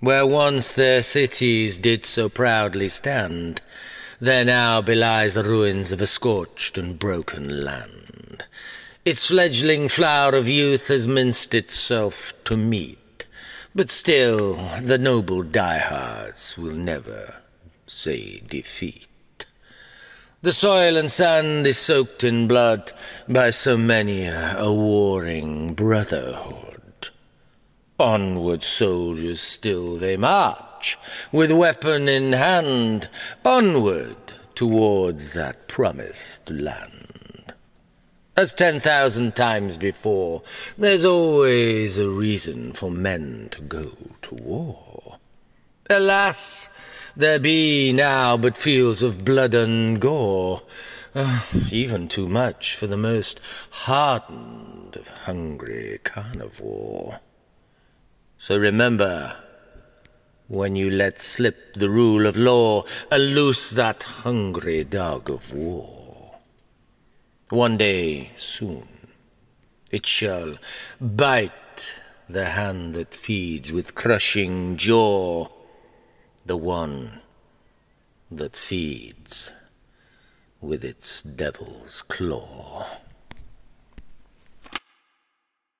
Where once their cities did so proudly stand, there now belies the ruins of a scorched and broken land. Its fledgling flower of youth has minced itself to meat, but still the noble diehards will never say defeat. The soil and sand is soaked in blood by so many a warring brotherhood. Onward, soldiers, still they march, with weapon in hand, onward towards that promised land. As ten thousand times before, there's always a reason for men to go to war. Alas! There be now but fields of blood and gore, uh, even too much for the most hardened of hungry carnivore. So remember, when you let slip the rule of law, and loose that hungry dog of war. One day soon it shall bite the hand that feeds with crushing jaw the one that feeds with its devil's claw.